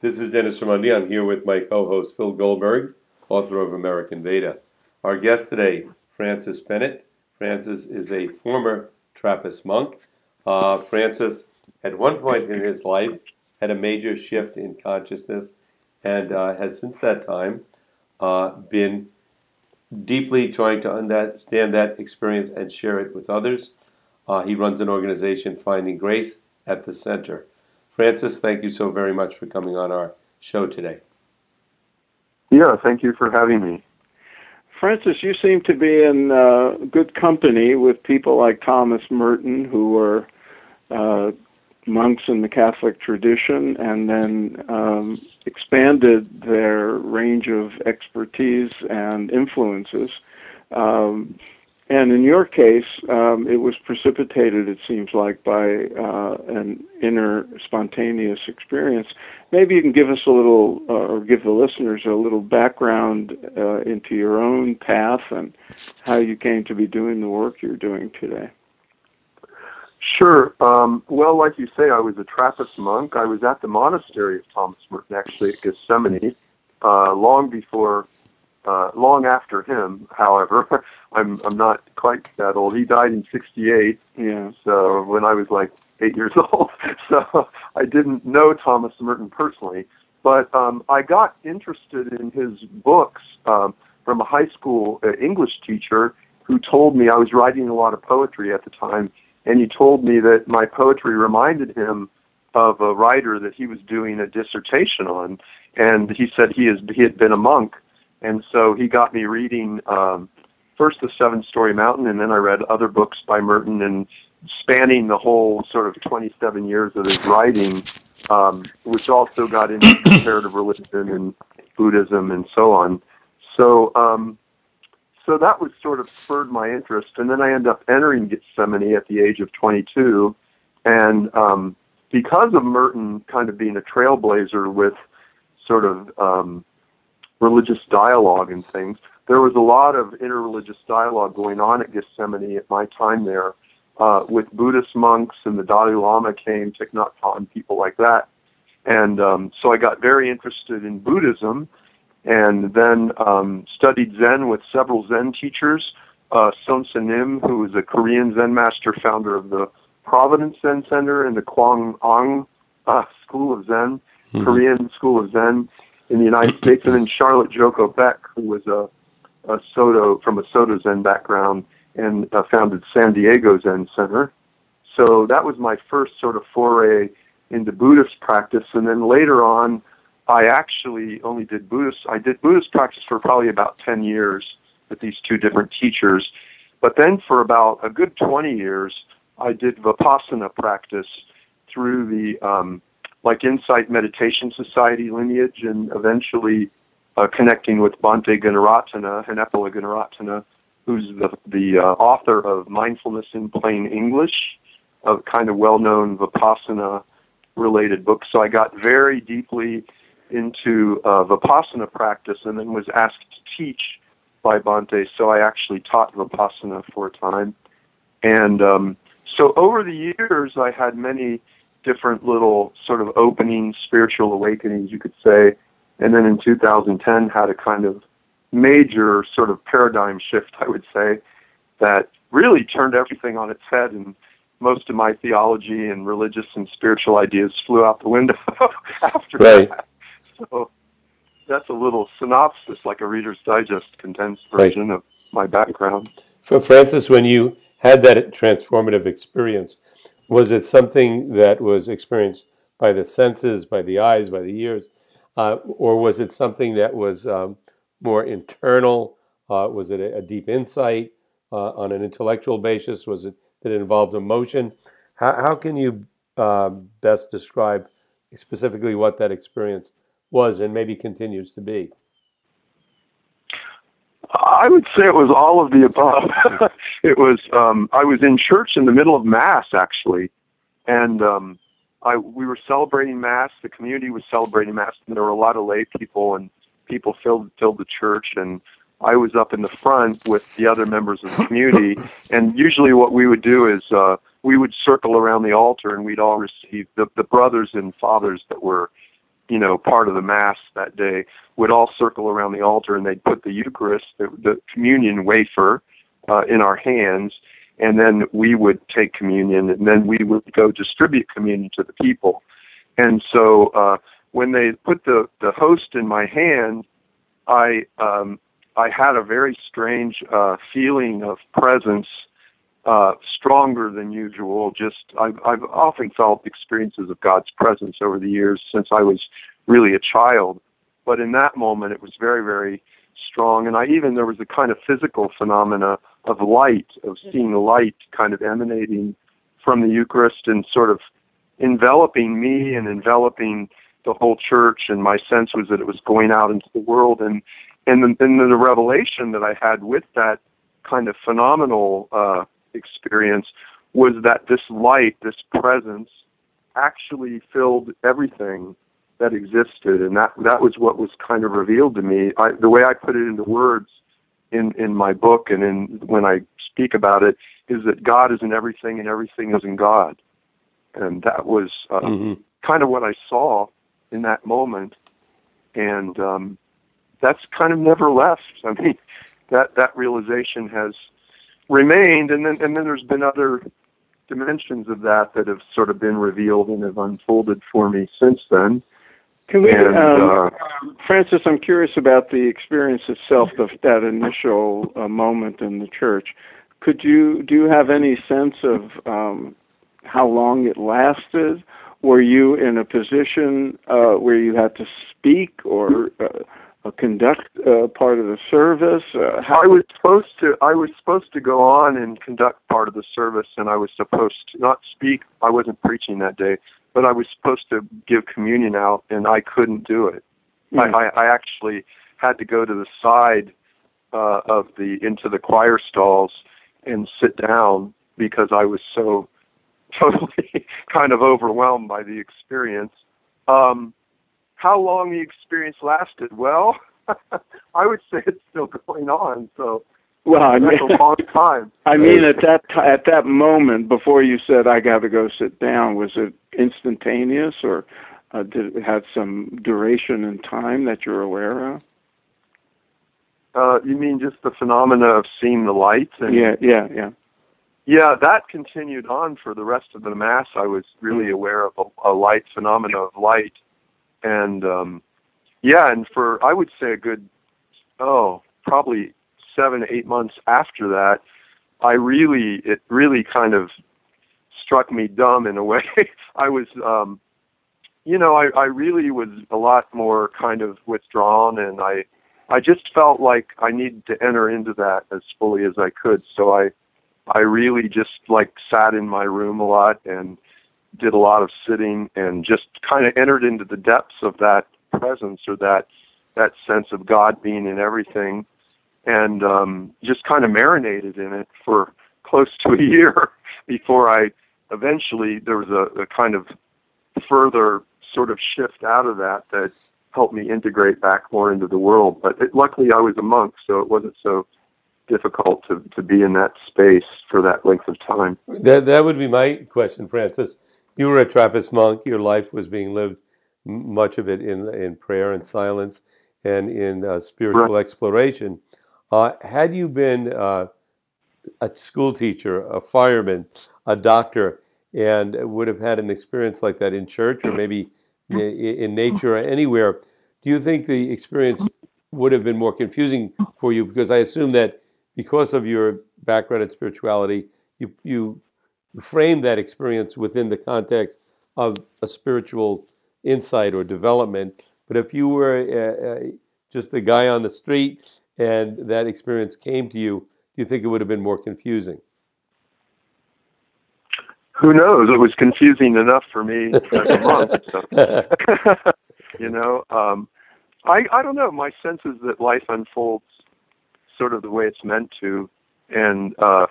This is Dennis Raimondi. I'm here with my co-host Phil Goldberg, author of American Veda. Our guest today, Francis Bennett. Francis is a former Trappist monk. Uh, Francis, at one point in his life, had a major shift in consciousness and uh, has since that time uh, been deeply trying to understand that experience and share it with others. Uh, he runs an organization, Finding Grace, at the center. Francis, thank you so very much for coming on our show today. Yeah, thank you for having me. Francis, you seem to be in uh, good company with people like Thomas Merton, who were uh, monks in the Catholic tradition and then um, expanded their range of expertise and influences. Um, and in your case, um, it was precipitated, it seems like, by uh, an inner spontaneous experience. Maybe you can give us a little, uh, or give the listeners a little background uh, into your own path and how you came to be doing the work you're doing today. Sure. Um, well, like you say, I was a Trappist monk. I was at the monastery of Thomas Merton, actually at Gethsemani, uh, long before, uh, long after him. However, I'm I'm not quite that old. He died in '68. Yeah. So when I was like eight years old, so I didn't know Thomas Merton personally, but um, I got interested in his books um, from a high school uh, English teacher who told me I was writing a lot of poetry at the time and he told me that my poetry reminded him of a writer that he was doing a dissertation on, and he said he is he had been a monk, and so he got me reading um, first the Seven Storey Mountain, and then I read other books by Merton, and spanning the whole sort of 27 years of his writing, um, which also got into comparative religion and Buddhism and so on. So um, so that was sort of spurred my interest. And then I ended up entering Gethsemani at the age of 22. And um, because of Merton kind of being a trailblazer with sort of um, religious dialogue and things, there was a lot of interreligious dialogue going on at Gethsemani at my time there uh, with Buddhist monks and the Dalai Lama came, Thich Nhat Hanh, people like that. And um, so I got very interested in Buddhism and then um, studied Zen with several Zen teachers. Uh, Soen Sa Nim, who was a Korean Zen master, founder of the Providence Zen Center and the Kwang uh, School of Zen, mm-hmm. Korean School of Zen in the United States, and then Charlotte Joko Beck, who was a, a Soto from a Soto Zen background and uh, founded San Diego Zen Center. So that was my first sort of foray into Buddhist practice, and then later on, I actually only did Buddhist. I did Buddhist practice for probably about ten years with these two different teachers, but then for about a good twenty years, I did vipassana practice through the um, like Insight Meditation Society lineage, and eventually uh, connecting with Bhante Gunaratana and Henepola Gunaratana, who's the the uh, author of Mindfulness in Plain English, a kind of well-known vipassana related book. So I got very deeply into uh, Vipassana practice and then was asked to teach by Bhante. So I actually taught Vipassana for a time. And um, so over the years, I had many different little sort of opening spiritual awakenings, you could say. And then in 2010, had a kind of major sort of paradigm shift, I would say, that really turned everything on its head and most of my theology and religious and spiritual ideas flew out the window after right. that. So that's a little synopsis, like a Reader's Digest condensed version right. of my background. For Francis, when you had that transformative experience, was it something that was experienced by the senses, by the eyes, by the ears, uh, or was it something that was um, more internal? Uh, was it a, a deep insight uh, on an intellectual basis? Was it that it involved emotion? How, how can you uh, best describe specifically what that experience was and maybe continues to be? I would say it was all of the above. it was um, I was in church in the middle of mass actually, and um, I we were celebrating mass. The community was celebrating mass, and there were a lot of lay people and people filled filled the church. And I was up in the front with the other members of the community. And usually, what we would do is uh, we would circle around the altar, and we'd all receive the the brothers and fathers that were you know, part of the mass that day would all circle around the altar and they'd put the Eucharist, the, the communion wafer, uh, in our hands, and then we would take communion, and then we would go distribute communion to the people. And so uh, when they put the, the host in my hand, I um, I had a very strange uh, feeling of presence uh, stronger than usual. Just I've, I've often felt experiences of God's presence over the years since I was really a child, but in that moment it was very very strong. And I even there was a kind of physical phenomena of light, of seeing light kind of emanating from the Eucharist and sort of enveloping me and enveloping the whole church. And my sense was that it was going out into the world. And and then, and then the revelation that I had with that kind of phenomenal uh, experience was that this light, this presence, actually filled everything that existed, and that that was what was kind of revealed to me. I, the way I put it into words in in my book and in when I speak about it is that God is in everything, and everything is in God, and that was uh, mm-hmm. kind of what I saw in that moment, and um, that's kind of never left. I mean, that that realization has remained, and then and then there's been other dimensions of that that have sort of been revealed and have unfolded for me since then. Can we, and, um, uh, Francis? I'm curious about the experience itself of that initial uh, moment in the church. Could you do you have any sense of um, how long it lasted? Were you in a position uh, where you had to speak or uh, conduct uh, part of the service? Uh, how I was supposed to. I was supposed to go on and conduct part of the service, and I was supposed to not speak. I wasn't preaching that day, but I was supposed to give communion out, and I couldn't do it. Mm. I, I, I actually had to go to the side uh, of the into the choir stalls and sit down because I was so totally kind of overwhelmed by the experience. Um, how long the experience lasted? Well, I would say it's still going on. So, well, I mean, a long time. I mean, at that t- at that moment before you said I got to go sit down, was it instantaneous or uh, did it have some duration and time that you're aware of? Uh, you mean just the phenomena of seeing the light? And, yeah, yeah, yeah. Yeah, that continued on for the rest of the mass. I was really mm. aware of a, a light phenomena of light and um, yeah, and for I would say a good oh probably seven eight months after that, I really it really kind of struck me dumb in a way. I was um, you know I I really was a lot more kind of withdrawn, and I I just felt like I needed to enter into that as fully as I could. So I I really just like sat in my room a lot and did a lot of sitting and just kind of entered into the depths of that presence or that that sense of God being in everything, and um, just kind of marinated in it for close to a year before I eventually there was a, a kind of further sort of shift out of that that helped me integrate back more into the world. But it, luckily, I was a monk, so it wasn't so difficult to, to be in that space for that length of time. That that would be my question, Francis you were a Trappist monk. Your life was being lived, much of it in in prayer and silence, and in uh, spiritual right. exploration. Uh, had you been uh, a school teacher, a fireman, a doctor, and would have had an experience like that in church or maybe in, in nature or anywhere, do you think the experience would have been more confusing for you? Because I assume that because of your background in spirituality, you you frame that experience within the context of a spiritual insight or development. But if you were uh, uh, just a guy on the street and that experience came to you, do you think it would have been more confusing? Who knows? It was confusing enough for me as a monk. So. you know, um, I I don't know. My sense is that life unfolds sort of the way it's meant to, and uh,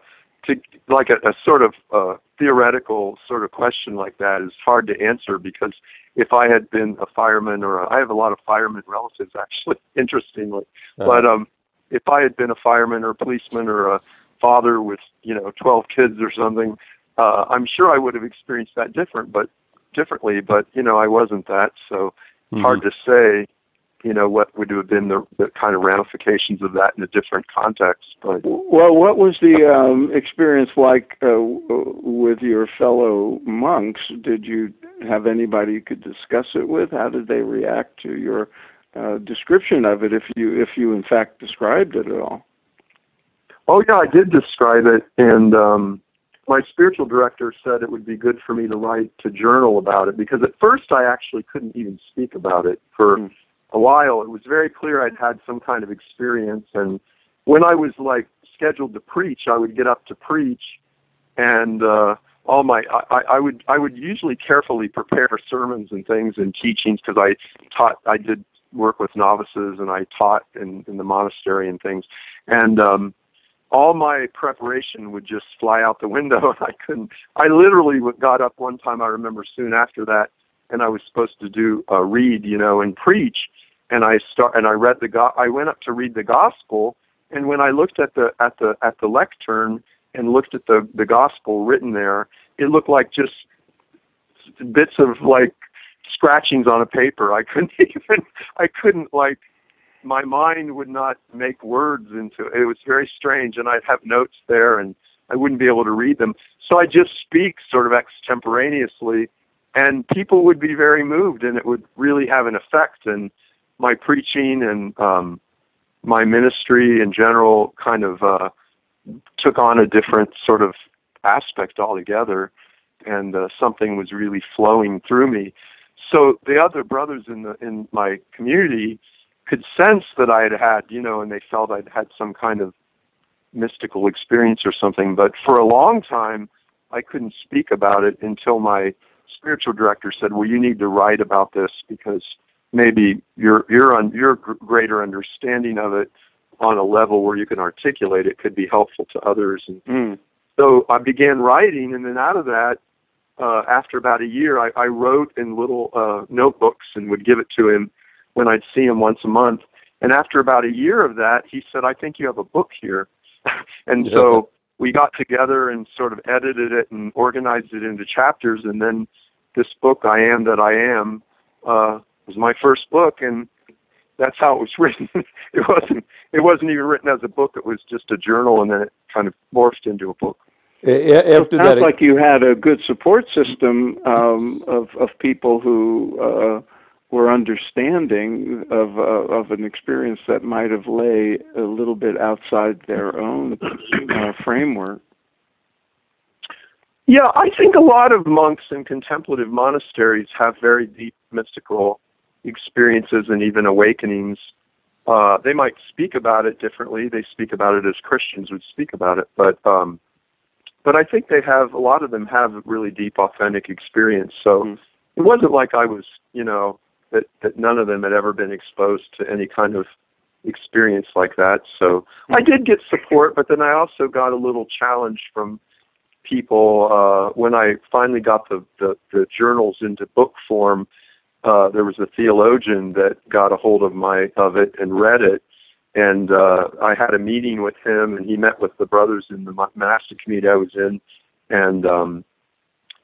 to like a, a sort of uh, theoretical sort of question like that is hard to answer because if I had been a fireman or a, I have a lot of fireman relatives actually, interestingly, uh-huh. but um, if I had been a fireman or a policeman or a father with you know 12 kids or something, uh, I'm sure I would have experienced that different, but differently. But you know, I wasn't that, so It's hard to say, you know, what would have been the, the kind of ramifications of that in a different context. But Well, what was the um, experience like uh, with your fellow monks? Did you have anybody you could discuss it with? How did they react to your uh, description of it, if you if you in fact described it at all? Oh yeah, I did describe it, and um, my spiritual director said it would be good for me to write to journal about it because at first I actually couldn't even speak about it for Mm. A while. It was very clear I'd had some kind of experience, and when I was like scheduled to preach, I would get up to preach, and uh, all my I, I would I would usually carefully prepare sermons and things and teachings because I taught I did work with novices and I taught in, in the monastery and things, and um, all my preparation would just fly out the window. And I couldn't I literally got up one time I remember soon after that and I was supposed to do a read you know and preach and I start and I read the go- I went up to read the gospel and when I looked at the at the at the lectern and looked at the the gospel written there it looked like just bits of like scratchings on a paper I couldn't even I couldn't like my mind would not make words into it. It was very strange, and I'd have notes there, and I wouldn't be able to read them. So I just speak sort of extemporaneously, and people would be very moved, and it would really have an effect. And my preaching and um, my ministry in general kind of uh, took on a different sort of aspect altogether, and uh, something was really flowing through me. So the other brothers in the in my community could sense that I had had, you know, and they felt I'd had some kind of mystical experience or something. But for a long time, I couldn't speak about it until my spiritual director said, "Well, you need to write about this because maybe your your on your greater understanding of it on a level where you can articulate it could be helpful to others." And Mm. so I began writing, and then out of that, uh, after about a year, I, I wrote in little uh, notebooks and would give it to him when I'd see him once a month. And after about a year of that, he said, I think you have a book here. and so we got together and sort of edited it and organized it into chapters. And then this book, I Am That I Am, uh, was my first book. And that's how it was written. it wasn't, it wasn't even written as a book. It was just a journal and then it kind of morphed into a book. A- a- After it sounds that, like you had a good support system um, of of people who uh, were understanding of uh, of an experience that might have lay a little bit outside their own uh, framework. Yeah, I think a lot of monks in contemplative monasteries have very deep mystical experiences and even awakenings. Uh, they might speak about it differently. They speak about it as Christians would speak about it, but um, but I think they have a lot of them have really deep, authentic experience. So Mm. it wasn't like I was, you know, that that none of them had ever been exposed to any kind of experience like that. So I did get support, but then I also got a little challenge from people uh, when I finally got the, the, the journals into book form. Uh, there was a theologian that got a hold of my of it and read it, and uh, I had a meeting with him, and he met with the brothers in the mon- monastic community I was in, and um,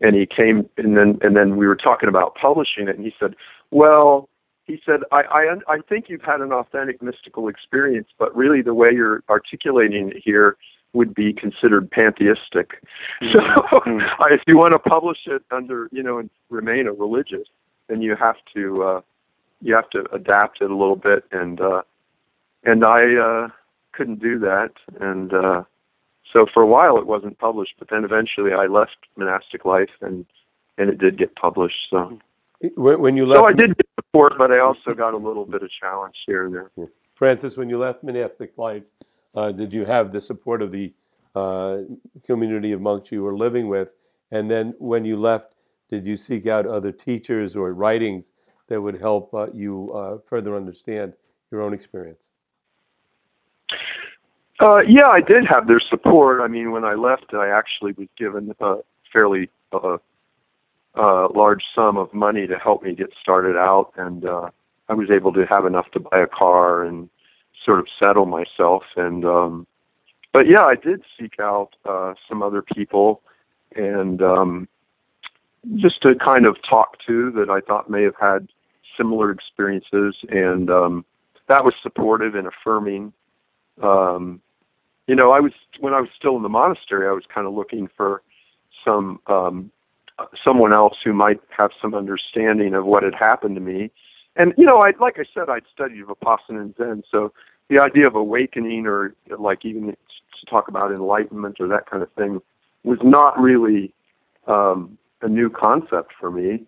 and he came, and then and then we were talking about publishing it, and he said, "Well." He said, I, I, I think you've had an authentic mystical experience, but really the way you're articulating it here would be considered pantheistic. So Mhm. I- if you want to publish it under, you know, and remain a religious, then you have to, uh, you have to adapt it a little bit. And, uh, and I, uh, couldn't do that. And, uh, so for a while it wasn't published, but then eventually I left monastic life and, and it did get published. So, when when you left so I did get support, but I also got a little bit of challenge here and there. Francis, when you left monastic life, uh, did you have the support of the uh, community of monks you were living with? And then when you left, did you seek out other teachers or writings that would help uh, you uh, further understand your own experience? Uh, yeah, I did have their support. I mean, when I left, I actually was given a fairly uh, uh, large sum of money to help me get started out, and uh, I was able to have enough to buy a car and sort of settle myself. And um, but yeah, I did seek out some other people, and um, just to kind of talk to that I thought may have had similar experiences, and um, that was supportive and affirming. Um, you know, I was when I was still in the monastery, I was kind of looking for some um, someone else who might have some understanding of what had happened to me. And you know, I like I said, I'd studied Vipassana and Zen, so the idea of awakening or like even to talk about enlightenment or that kind of thing was not really um, a new concept for me.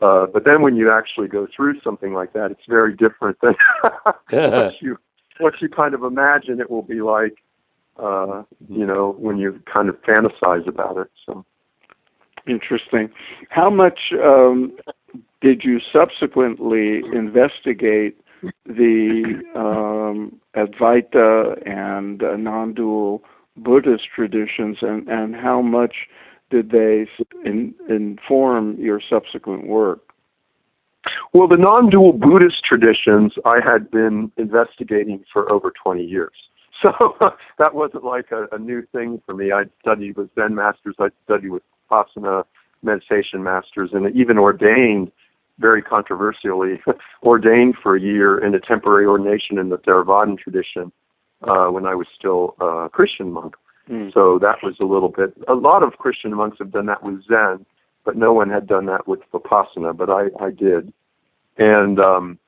Uh, but then when you actually go through something like that, it's very different than what you what you kind of imagine it will be like. Uh, you know, when you kind of fantasize about it. So interesting. How much um, did you subsequently investigate the um, Advaita and uh, non-dual Buddhist traditions, and, and how much did they in, inform your subsequent work? Well, the non-dual Buddhist traditions I had been investigating for over 20 years. So that wasn't like a, a new thing for me. I'd studied with Zen masters, I'd studied with Vipassana meditation masters, and even ordained, very controversially, ordained for a year in a temporary ordination in the Theravadan tradition uh, when I was still a Christian monk. Mm. So that was a little bit. A lot of Christian monks have done that with Zen, but no one had done that with Vipassana. But I, I did, and um,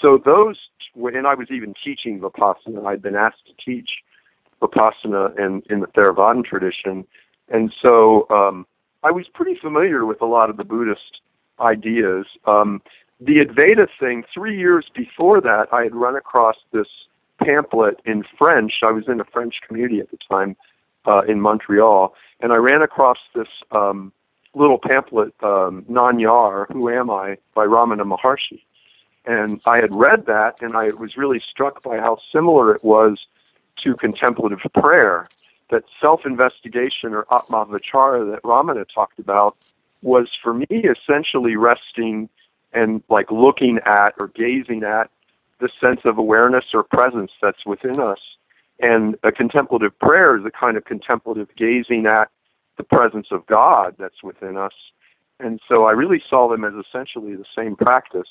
so those. And I was even teaching Vipassana. I'd been asked to teach Vipassana in in the Theravadan tradition, and so um, I was pretty familiar with a lot of the Buddhist ideas. Um, the Advaita thing. Three years before that, I had run across this pamphlet in French. I was in a French community at the time uh, in Montreal, and I ran across this um, little pamphlet, um, Who Am I, by Ramana Maharshi. And I had read that, and I was really struck by how similar it was to contemplative prayer. That self-investigation or atma vichara that Ramana talked about was for me essentially resting and like looking at or gazing at the sense of awareness or presence that's within us and a contemplative prayer is a kind of contemplative gazing at the presence of God that's within us. And so I really saw them as essentially the same practice.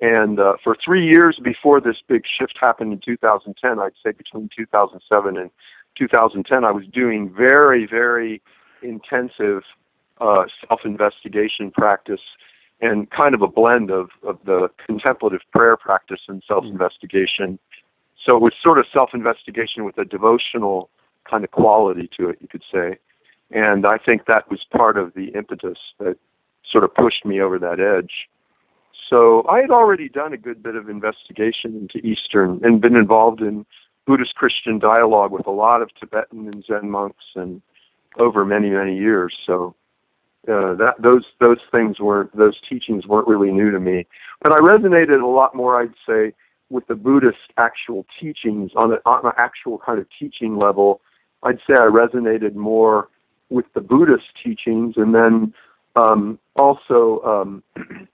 And uh, for three years before this big shift happened in 2010, I'd say between 2007 and 2010, I was doing very, very intensive uh, self-investigation practice and kind of a blend of, of the contemplative prayer practice and self-investigation so it was sort of self-investigation with a devotional kind of quality to it, you could say. And I think that was part of the impetus that sort of pushed me over that edge. So I had already done a good bit of investigation into Eastern and been involved in Buddhist Christian dialogue with a lot of Tibetan and Zen monks and over many, many years. So uh, that those those things weren't those teachings weren't really new to me. But I resonated a lot more, I'd say, with the Buddhist actual teachings on, on an actual kind of teaching level, I'd say I resonated more with the Buddhist teachings, and then um, also um,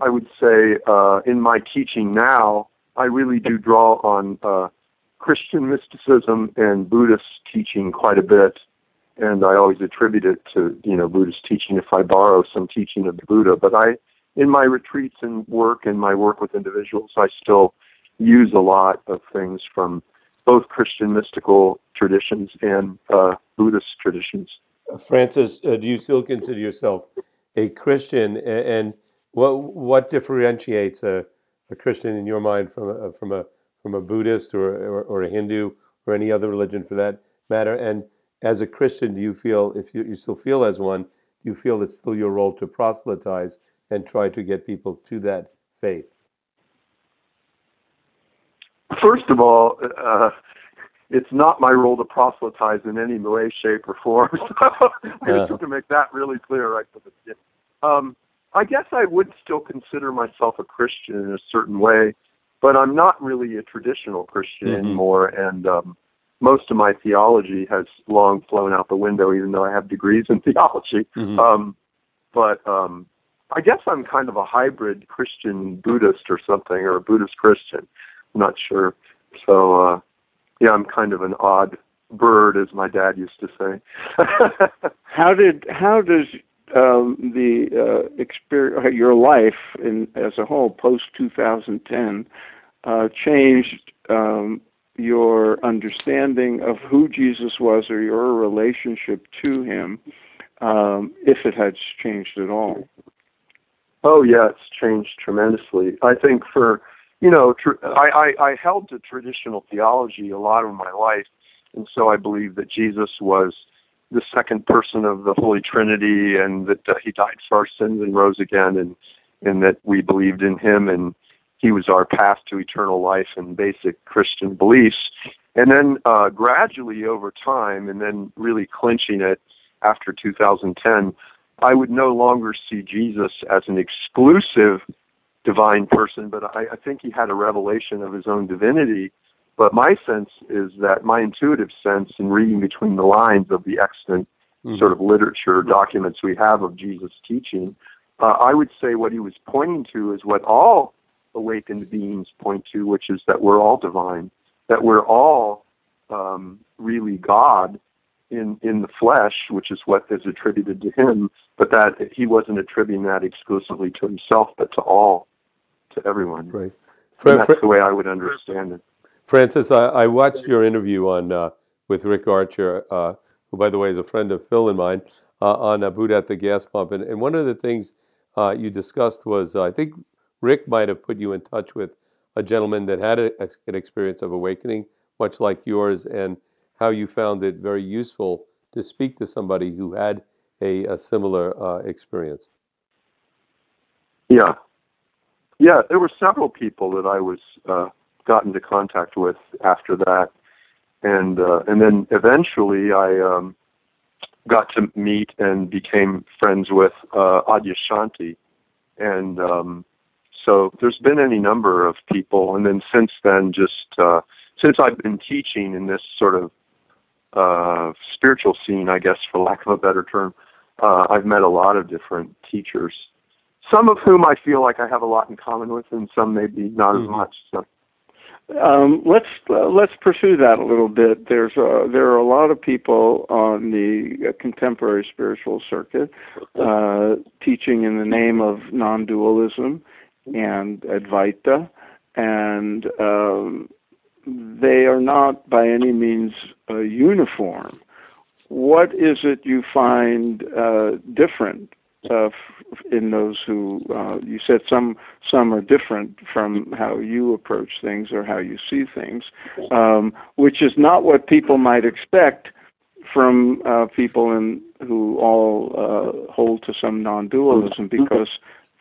I would say uh, in my teaching now, I really do draw on uh, Christian mysticism and Buddhist teaching quite a bit, and I always attribute it to you know Buddhist teaching if I borrow some teaching of the Buddha. But I, in my retreats and work and my work with individuals, I still use a lot of things from both Christian mystical traditions and uh, Buddhist traditions. Francis, uh, do you still consider yourself a Christian? And what what differentiates a, a Christian in your mind from a, from a from a Buddhist or, or, or a Hindu or any other religion for that matter? And as a Christian, do you feel if you, you still feel as one, do you feel it's still your role to proselytize and try to get people to that faith? First of all, uh, it's not my role to proselytize in any way, shape, or form. So I just want to make that really clear right from the beginning. Um, I guess I would still consider myself a Christian in a certain way, but I'm not really a traditional Christian mm-hmm. anymore, and um, most of my theology has long flown out the window, even though I have degrees in theology. Mm-hmm. Um, but um, I guess I'm kind of a hybrid Christian Buddhist or something, or a Buddhist Christian. I'm not sure. So uh, yeah, I'm kind of an odd bird, as my dad used to say. how did how does um, the uh, experience, your life in, as a whole post 2010 uh, changed um, your understanding of who Jesus was or your relationship to him, um, if it has changed at all? Oh, yeah, it's changed tremendously. I think for, you know, tr- I, I, I held to traditional theology a lot of my life, and so I believe that Jesus was the second person of the Holy Trinity and that uh, he died for our sins and rose again and, and that we believed in him and he was our path to eternal life and basic Christian beliefs. And then uh, gradually over time, and then really clinching it after 2010, I would no longer see Jesus as an exclusive divine person, but I, I think he had a revelation of his own divinity. But my sense is that my intuitive sense in reading between the lines of the extant mm-hmm. sort of literature documents we have of Jesus' teaching, uh, I would say what he was pointing to is what all awakened beings point to, which is that we're all divine, that we're all um, really God in in the flesh, which is what is attributed to him, but that he wasn't attributing that exclusively to himself, but to all, to everyone. Right. Fra- that's the way I would understand it. Francis, I, I watched your interview on uh, with Rick Archer, uh, who, by the way, is a friend of Phil and mine, uh, on uh, Buddha at the gas pump, and, and one of the things uh, you discussed was uh, I think Rick might have put you in touch with a gentleman that had a, an experience of awakening, much like yours, and how you found it very useful to speak to somebody who had a, a similar uh, experience. Yeah, yeah. There were several people that I was uh, got into contact with after that, and uh, and then eventually I um, got to meet and became friends with uh, Adyashanti, and um, so there's been any number of people, and then since then, just uh, since I've been teaching in this sort of uh, spiritual scene, I guess, for lack of a better term, uh, I've met a lot of different teachers. Some of whom I feel like I have a lot in common with, and some maybe not mm-hmm. as much. So. Um, let's uh, let's pursue that a little bit. There's uh, there are a lot of people on the uh, contemporary spiritual circuit uh, teaching in the name of non-dualism and Advaita, and um, they are not by any means uh, uniform. What is it you find uh, different uh, in those who uh, you said some some are different from how you approach things or how you see things, um, which is not what people might expect from uh, people in, who all uh, hold to some non-dualism because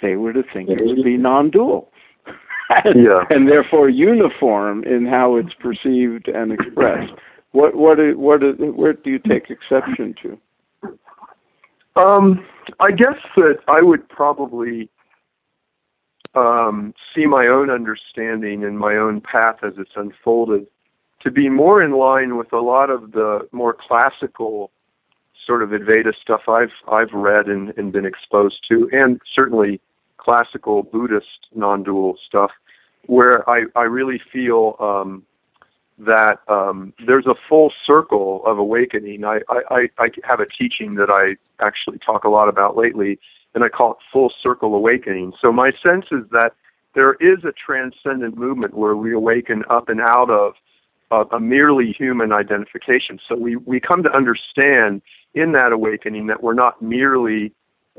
they were to think it would be non-dual. and, yeah. and therefore uniform in how it's perceived and expressed. What what what where do you take exception to? Um, I guess that I would probably um, see my own understanding and my own path as it's unfolded to be more in line with a lot of the more classical sort of Advaita stuff I've I've read and, and been exposed to, and certainly classical Buddhist non-dual stuff, where I, I really feel um, that um, there's a full circle of awakening. I, I, I have a teaching that I actually talk a lot about lately, and I call it full circle awakening. So my sense is that there is a transcendent movement where we awaken up and out of a merely human identification. So we, we come to understand in that awakening that we're not merely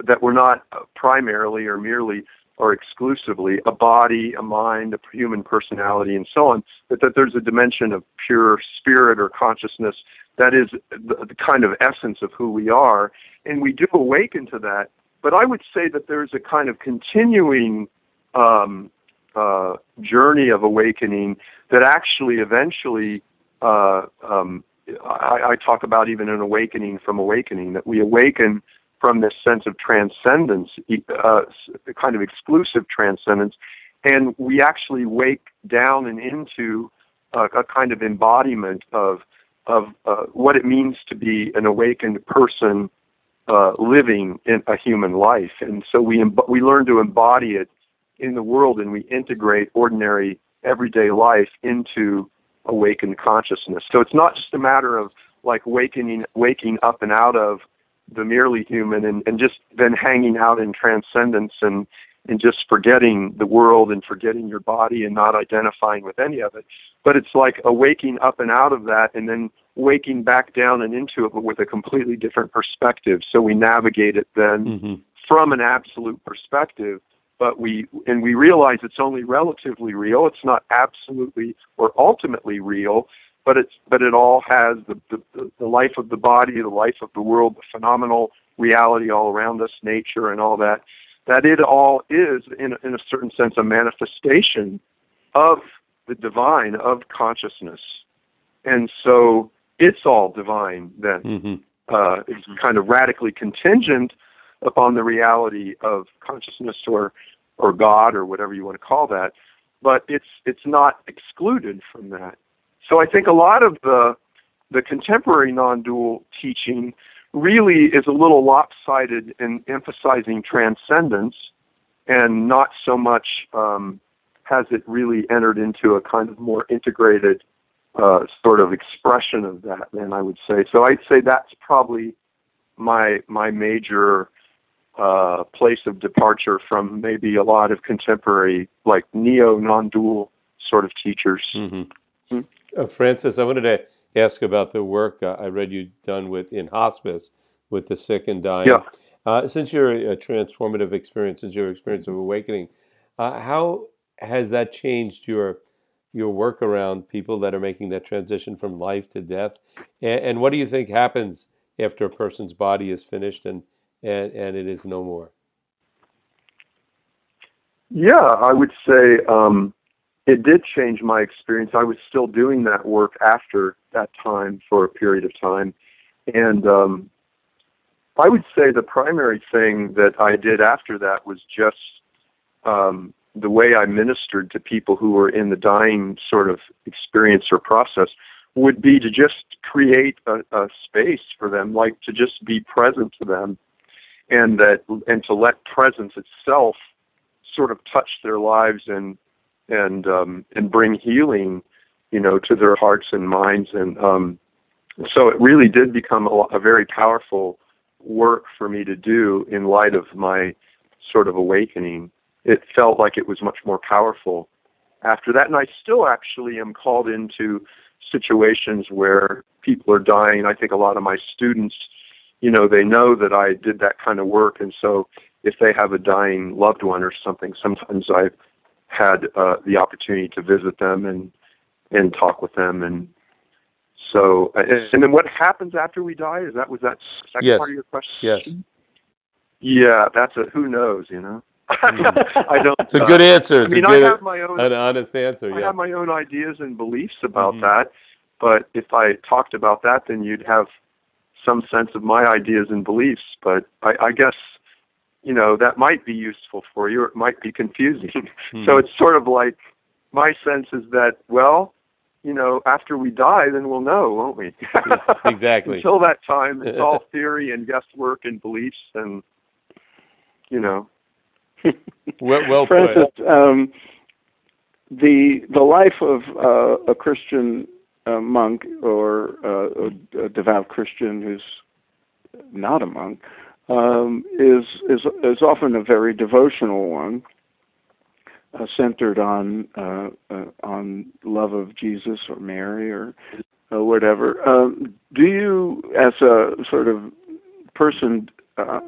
that we're not primarily or merely or exclusively a body, a mind, a human personality, and so on, but that there's a dimension of pure spirit or consciousness that is the, kind of essence of who we are. And we do awaken to that. But I would say that there's a kind of continuing um, uh, journey of awakening that actually eventually uh, um, I, I talk about even an awakening from awakening, that we awaken from this sense of transcendence, uh, kind of exclusive transcendence, and we actually wake down and into a, a kind of embodiment of of uh, what it means to be an awakened person uh, living in a human life, and so we we learn to embody it in the world, and we integrate ordinary everyday life into awakened consciousness. So it's not just a matter of like waking waking up and out of the merely human and, and just then hanging out in transcendence and and just forgetting the world and forgetting your body and not identifying with any of it. But it's like a waking up and out of that and then waking back down and into it but with a completely different perspective. So we navigate it then mm-hmm. from an absolute perspective but we and we realize it's only relatively real. It's not absolutely or ultimately real, but it's but it all has the, the, the life of the body, the life of the world, the phenomenal reality all around us, nature and all that. That it all is, in in a certain sense, a manifestation of the divine, of consciousness, and so it's all divine. Then mm-hmm. uh, it's kind of radically contingent upon the reality of consciousness or or God or whatever you want to call that, but it's it's not excluded from that. So I think a lot of the the contemporary non-dual teaching really is a little lopsided in emphasizing transcendence and not so much um, has it really entered into a kind of more integrated uh, sort of expression of that then I would say. So I'd say that's probably my my major uh, place of departure from maybe a lot of contemporary, like neo non-dual sort of teachers. Mm-hmm. Mm-hmm. Uh, Francis, I wanted to ask about the work uh, I read you've done with in hospice with the sick and dying. Yeah. Uh, since your a transformative experience, since your experience of awakening, uh, how has that changed your your work around people that are making that transition from life to death? And, and what do you think happens after a person's body is finished and and, and it is no more? Yeah, I would say um, it did change my experience. I was still doing that work after that time for a period of time. And um, I would say the primary thing that I did after that was just um, the way I ministered to people who were in the dying sort of experience or process would be to just create a, a space for them, like to just be present to them and that and to let presence itself sort of touch their lives and and um, and bring healing, you know, to their hearts and minds. And um, so it really did become a, a very powerful work for me to do in light of my sort of awakening. It felt like it was much more powerful after that, and I still actually am called into situations where people are dying. I think a lot of my students you know, they know that I did that kind of work, and so if they have a dying loved one or something, sometimes I've had uh, the opportunity to visit them and and talk with them, and so uh, and then what happens after we die? Is that was that second yes. part of your question? Yes. Yeah, that's a who knows, you know. I don't. It's a good answer. It's I mean, I have my own an honest answer. I yeah. have my own ideas and beliefs about mm-hmm. that, but if I talked about that, then you'd have some sense of my ideas and beliefs. But I, I guess you know that might be useful for you, or it might be confusing. Hmm. so it's sort of like my sense is that well, you know, after we die, then we'll know, won't we? exactly. Until that time, it's all theory and guesswork and beliefs, and you know. well, well Francis, um, the the life of uh, a Christian a monk or uh, a, a, devout Christian who's not a monk um, is is is often a very devotional one, uh, centered on uh, uh on love of Jesus or Mary or whatever. Um, do you, as a sort of person uh,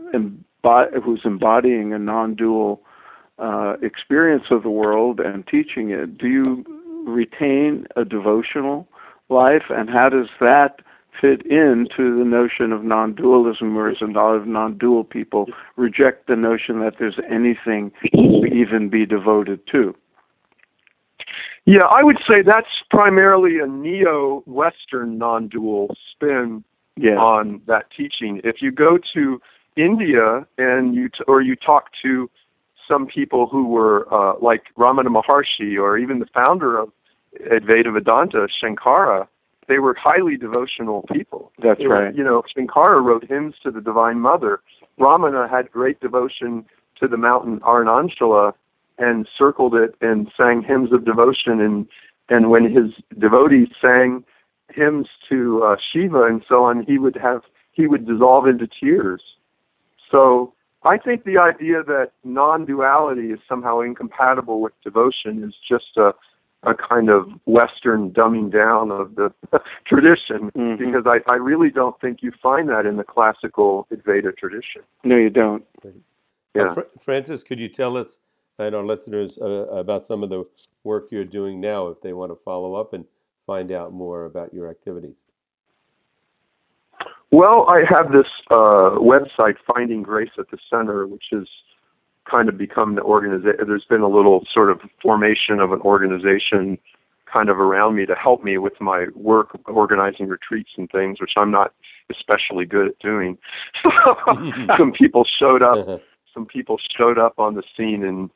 who's embodying a non-dual uh, experience of the world and teaching it, do you retain a devotional life, and how does that fit into the notion of non-dualism, whereas a lot of non-dual people reject the notion that there's anything to even be devoted to? Yeah, I would say that's primarily a neo-Western non-dual spin yeah. on that teaching. If you go to India and you t- or you talk to some people who were uh, like Ramana Maharshi or even the founder of Advaita Vedanta, Shankara, they were highly devotional people. That's they right. you know, Shankara wrote hymns to the Divine Mother. Ramana had great devotion to the mountain Arunachalam and circled it and sang hymns of devotion. And, and when his devotees sang hymns to uh, Shiva and so on, he would have he would dissolve into tears. So I think the idea that non-duality is somehow incompatible with devotion is just a a kind of Western dumbing down of the tradition Mhm. because I, I really don't think you find that in the classical Advaita tradition. No, you don't. Yeah. Uh, Fr- Francis, could you tell us and our listeners uh, about some of the work you're doing now if they want to follow up and find out more about your activities? Well, I have this uh, website, Finding Grace at the Center, which has kind of become the organization. There's been a little sort of formation of an organization kind of around me to help me with my work organizing retreats and things, which I'm not especially good at doing. some people showed up. Some people showed up on the scene and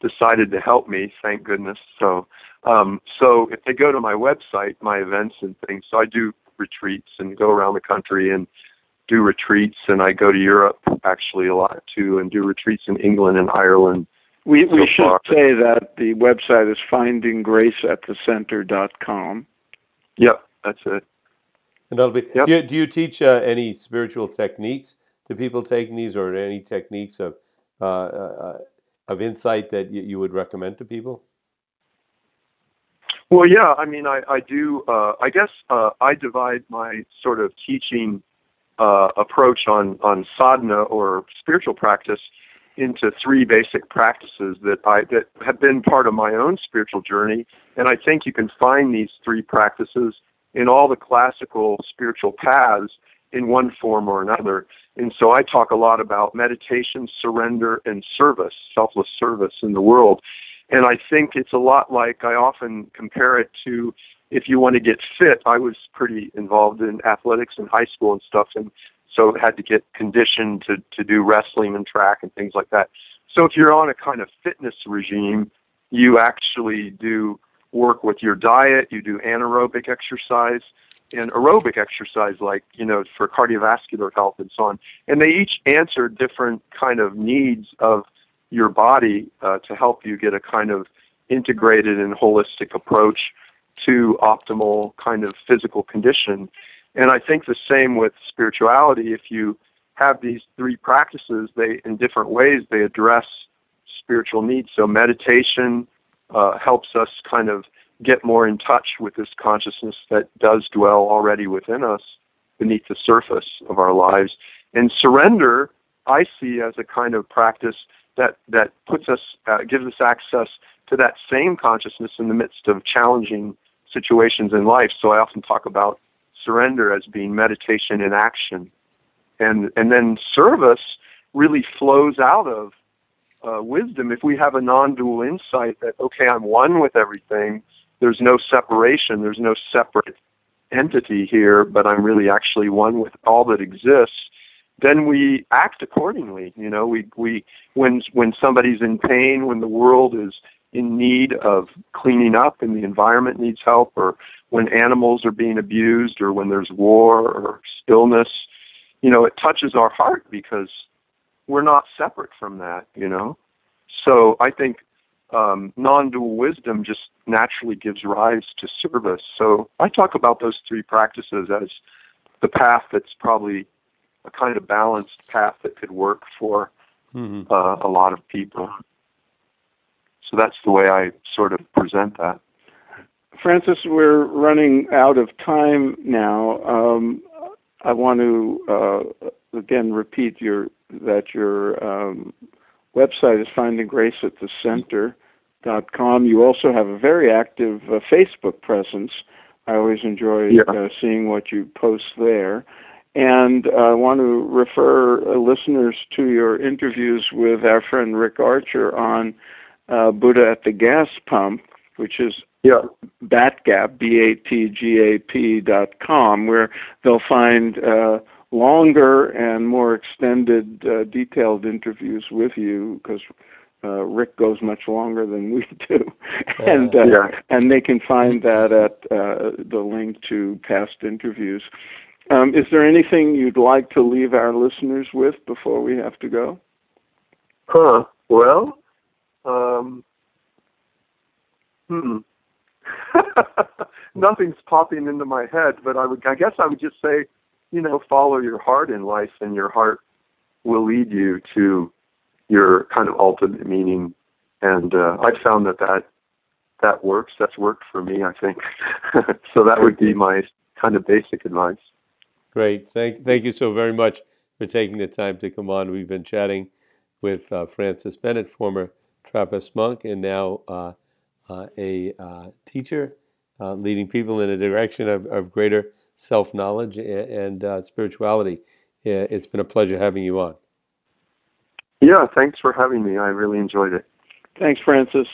decided to help me. Thank goodness. So, um, so if they go to my website, my events and things, so I do retreats and go around the country and do retreats and I go to Europe actually a lot too and do retreats in England and Ireland. We, we So should far. say that the website is findinggraceatthecenter.com. Yep, that's it. And that'll be. Yep. Do, you, do you teach uh, any spiritual techniques to people taking these, or any techniques of uh, uh, of insight that you, you would recommend to people? Well, yeah, I mean, I, I do, uh, I guess uh, I divide my sort of teaching uh, approach on, on sadhana or spiritual practice into three basic practices that I that have been part of my own spiritual journey, and I think you can find these three practices in all the classical spiritual paths in one form or another. And so I talk a lot about meditation, surrender, and service, selfless service in the world. And I think it's a lot like I often compare it to if you want to get fit. I was pretty involved in athletics in high school and stuff, and so had to get conditioned to, to do wrestling and track and things like that. So if you're on a kind of fitness regime, you actually do work with your diet, you do anaerobic exercise and aerobic exercise like, you know, for cardiovascular health and so on. And they each answer different kind of needs of your body uh, to help you get a kind of integrated and holistic approach to optimal kind of physical condition. And I think the same with spirituality. If you have these three practices, they in different ways they address spiritual needs. So meditation uh, helps us kind of get more in touch with this consciousness that does dwell already within us beneath the surface of our lives. And surrender, I see as a kind of practice that that puts us uh, gives us access to that same consciousness in the midst of challenging situations in life. So I often talk about surrender as being meditation in action, and and then service really flows out of uh, wisdom. If we have a non-dual insight that okay, I'm one with everything. There's no separation. There's no separate entity here, but I'm really actually one with all that exists. Then we act accordingly. You know, we we when when somebody's in pain, when the world is in need of cleaning up and the environment needs help, or when animals are being abused, or when there's war or stillness you know, it touches our heart because we're not separate from that. You know, so I think um, non-dual wisdom just naturally gives rise to service. So I talk about those three practices as the path that's probably a kind of balanced path that could work for hmm uh, a lot of people. So that's the way I sort of present that. Francis, we're running out of time now. Um, I want to uh, again repeat your that your um, website is Finding Grace at the Center.com. You also have a very active uh, Facebook presence. I always enjoy Yeah. uh, seeing what you post there. And I want to refer uh, listeners to your interviews with our friend Rick Archer on uh, Buddha at the Gas Pump, which is Yeah. Batgap, B-A-T-G-A-P dot com, where they'll find uh, longer and more extended, uh, detailed interviews with you, because uh, Rick goes much longer than we do, and uh, Yeah. and they can find that at uh, the link to past interviews. Um, is there anything you'd like to leave our listeners with before we have to go? Huh. Well, um, hmm. Nothing's popping into my head, but I would, I guess I would just say, you know, follow your heart in life, and your heart will lead you to your kind of ultimate meaning. And uh, I've found that that that works. That's worked for me, I think. so that would be my kind of basic advice. Great. Thank, thank you so very much for taking the time to come on. We've been chatting with uh, Francis Bennett, former Trappist monk, and now uh, uh, a uh, teacher, uh, leading people in a direction of, of greater self knowledge and, and uh, spirituality. It's been a pleasure having you on. Yeah, thanks for having me. I really enjoyed it. Thanks, Francis.